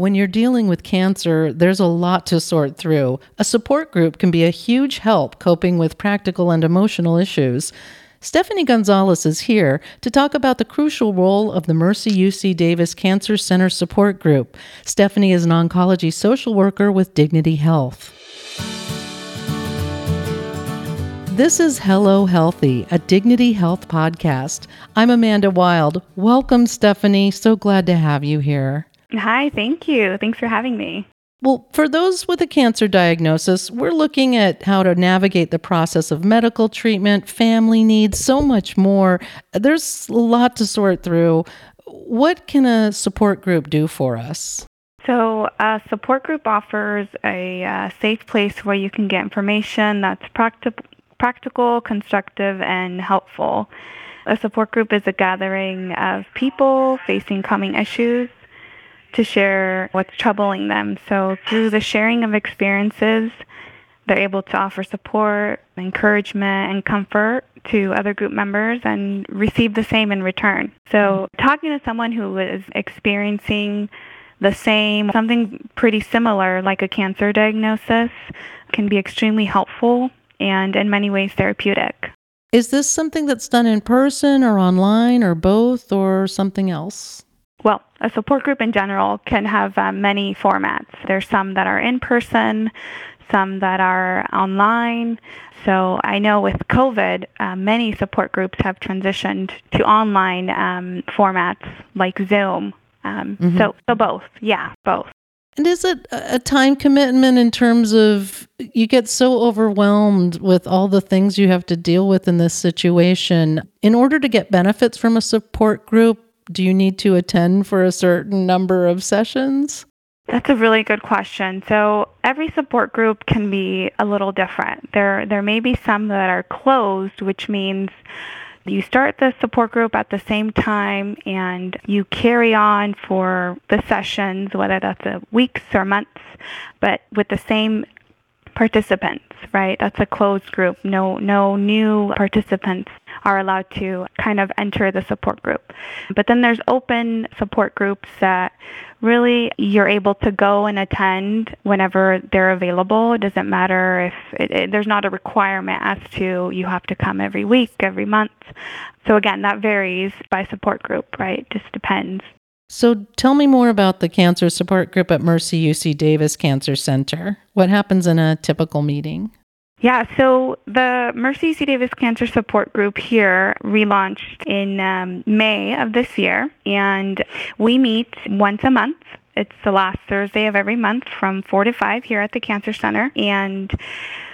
When you're dealing with cancer, there's a lot to sort through. A support group can be a huge help coping with practical and emotional issues. Stephanie Gonzalez is here to talk about the crucial role of the Mercy UC Davis Cancer Center Support Group. Stephanie is an oncology social worker with Dignity Health. This is Hello Healthy, a Dignity Health podcast. I'm Amanda Wild. Welcome, Stephanie. So glad to have you here. Hi, thank you. Thanks for having me. Well, for those with a cancer diagnosis, we're looking at how to navigate the process of medical treatment, family needs, so much more. There's a lot to sort through. What can a support group do for us? So, a support group offers a uh, safe place where you can get information that's practical practical, constructive, and helpful. A support group is a gathering of people facing common issues to share what's troubling them. So, through the sharing of experiences, they're able to offer support, encouragement, and comfort to other group members and receive the same in return. So, talking to someone who is experiencing the same, something pretty similar, like a cancer diagnosis, can be extremely helpful and in many ways therapeutic. Is this something that's done in person or online or both or something else? Well, a support group in general can have uh, many formats. There's some that are in person, some that are online. So I know with COVID, uh, many support groups have transitioned to online um, formats like Zoom. Um, mm-hmm. So, so both, yeah, both. And is it a time commitment in terms of you get so overwhelmed with all the things you have to deal with in this situation? In order to get benefits from a support group, do you need to attend for a certain number of sessions? That's a really good question. So every support group can be a little different. There there may be some that are closed, which means you start the support group at the same time and you carry on for the sessions, whether that's a weeks or months, but with the same participants, right? That's a closed group. No no new participants are allowed to kind of enter the support group. But then there's open support groups that really you're able to go and attend whenever they're available. It doesn't matter if it, it, there's not a requirement as to you have to come every week, every month. So again, that varies by support group, right? It just depends. So tell me more about the cancer support group at Mercy UC Davis Cancer Center. What happens in a typical meeting? Yeah, so the Mercy UC Davis Cancer Support Group here relaunched in um, May of this year, and we meet once a month. It's the last Thursday of every month from 4 to 5 here at the Cancer Center, and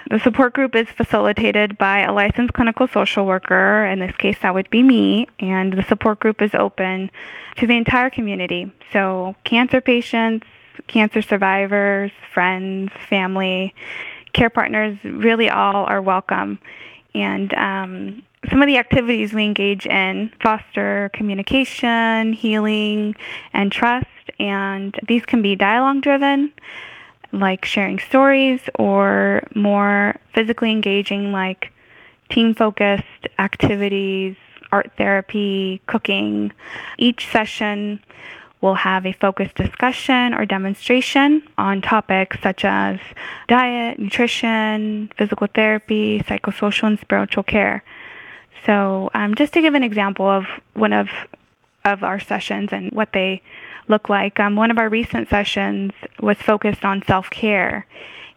the support group is facilitated by a licensed clinical social worker. In this case, that would be me, and the support group is open to the entire community. So, cancer patients, cancer survivors, friends, family care partners really all are welcome. And um, some of the activities we engage in foster communication, healing, and trust. And these can be dialogue driven, like sharing stories, or more physically engaging, like team focused activities, art therapy, cooking. Each session We'll have a focused discussion or demonstration on topics such as diet, nutrition, physical therapy, psychosocial, and spiritual care. So, um, just to give an example of one of of our sessions and what they look like, um, one of our recent sessions was focused on self care,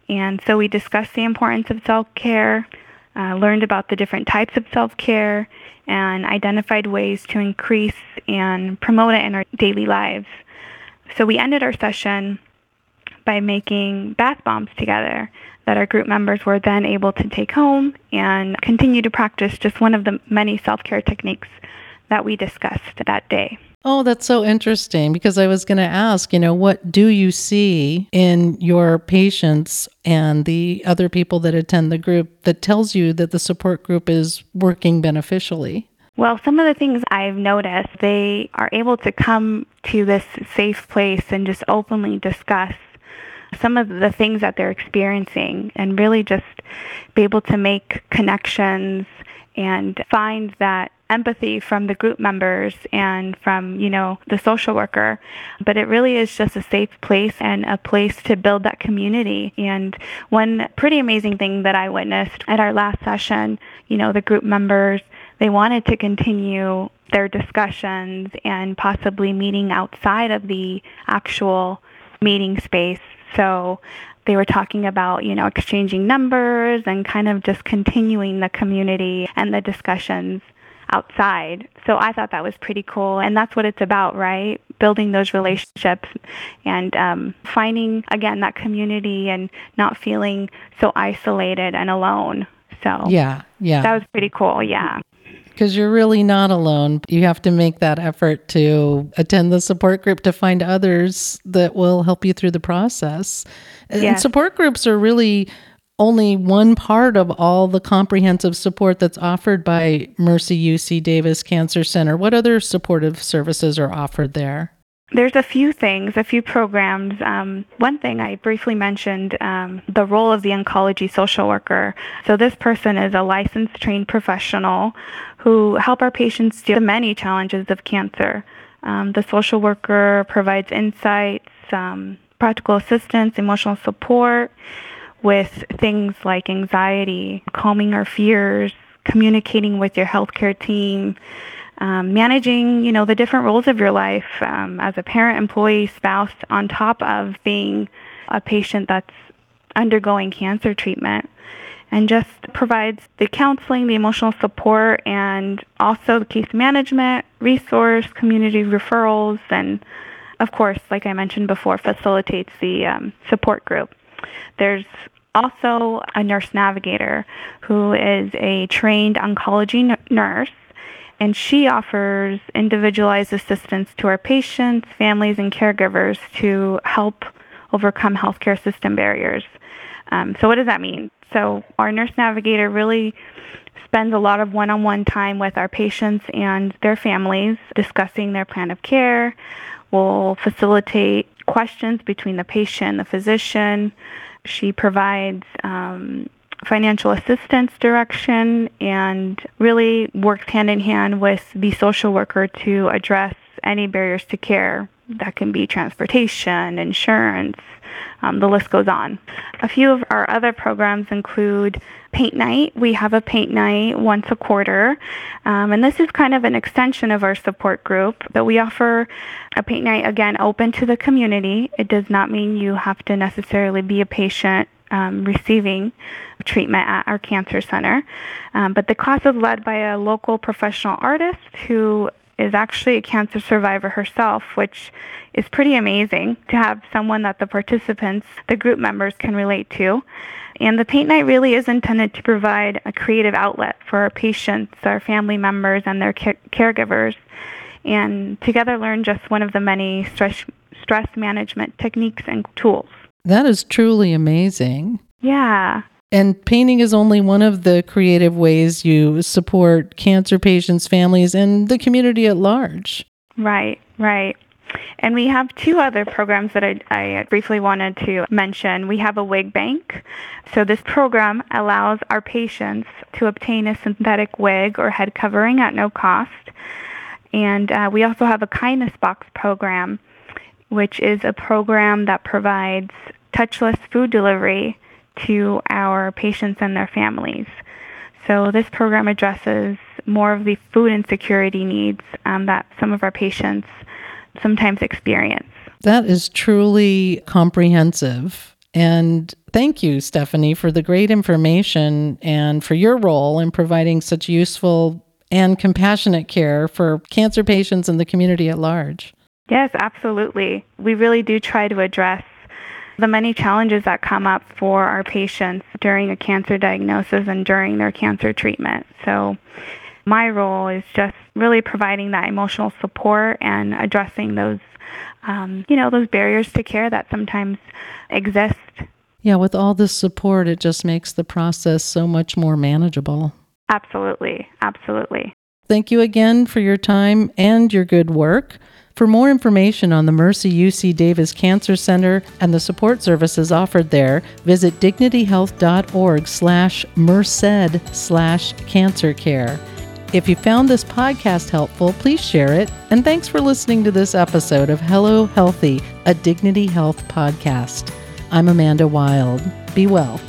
and so we discussed the importance of self care, uh, learned about the different types of self care, and identified ways to increase and promote it in our daily lives. So we ended our session by making bath bombs together that our group members were then able to take home and continue to practice just one of the many self care techniques that we discussed that day. Oh, that's so interesting because I was going to ask, you know, what do you see in your patients and the other people that attend the group that tells you that the support group is working beneficially? Well, some of the things I've noticed, they are able to come to this safe place and just openly discuss some of the things that they're experiencing and really just be able to make connections and find that empathy from the group members and from, you know, the social worker. But it really is just a safe place and a place to build that community. And one pretty amazing thing that I witnessed at our last session, you know, the group members, they wanted to continue their discussions and possibly meeting outside of the actual meeting space. So they were talking about, you know, exchanging numbers and kind of just continuing the community and the discussions outside. So I thought that was pretty cool. And that's what it's about, right? Building those relationships and um, finding, again, that community and not feeling so isolated and alone. So, yeah, yeah. That was pretty cool. Yeah because you're really not alone. You have to make that effort to attend the support group to find others that will help you through the process. And support groups are really only one part of all the comprehensive support that's offered by Mercy UC Davis Cancer Center. What other supportive services are offered there? There's a few things, a few programs. Um, one thing I briefly mentioned um, the role of the oncology social worker. So, this person is a licensed trained professional who help our patients deal with the many challenges of cancer. Um, the social worker provides insights, um, practical assistance, emotional support with things like anxiety, calming our fears, communicating with your healthcare team um, managing, you know, the different roles of your life um, as a parent, employee, spouse, on top of being a patient that's undergoing cancer treatment, and just provides the counseling, the emotional support, and also the case management, resource, community referrals, and of course, like I mentioned before, facilitates the um, support group. There's also a nurse navigator who is a trained oncology n- nurse and she offers individualized assistance to our patients, families, and caregivers to help overcome healthcare system barriers. Um, so, what does that mean? So, our nurse navigator really spends a lot of one on one time with our patients and their families discussing their plan of care. We'll facilitate questions between the patient and the physician. She provides um, financial assistance direction and really works hand in hand with the social worker to address any barriers to care. That can be transportation, insurance, um, the list goes on. A few of our other programs include paint night. We have a paint night once a quarter, um, and this is kind of an extension of our support group. But we offer a paint night again open to the community. It does not mean you have to necessarily be a patient um, receiving treatment at our cancer center. Um, but the class is led by a local professional artist who is actually a cancer survivor herself, which is pretty amazing to have someone that the participants, the group members, can relate to. And the paint night really is intended to provide a creative outlet for our patients, our family members, and their care- caregivers, and together learn just one of the many stress, stress management techniques and tools. That is truly amazing. Yeah. And painting is only one of the creative ways you support cancer patients, families, and the community at large. Right, right. And we have two other programs that I, I, briefly wanted to mention. We have a wig bank. So, this program allows our patients to obtain a synthetic wig or head covering at no cost. And uh, we also have a kindness box program which is a program that provides touchless food delivery to our patients and their families. So, this program addresses more of the food insecurity needs um, that some of our patients sometimes experience. That is truly comprehensive. And thank you, Stephanie, for the great information and for your role in providing such useful and compassionate care for cancer patients and the community at large. Yes, absolutely. We really do try to address the many challenges that come up for our patients during a cancer diagnosis and during their cancer treatment. So, my role is just really providing that emotional support and addressing those, um, you know, those barriers to care that sometimes exist. Yeah, with all this support, it just makes the process so much more manageable. Absolutely, absolutely. Thank you again for your time and your good work. For more information on the Mercy UC Davis Cancer Center and the support services offered there, visit dignityhealth.org slash merced slash cancer care. If you found this podcast helpful, please share it. And thanks for listening to this episode of Hello Healthy, a Dignity Health podcast. I'm Amanda Wild. Be well.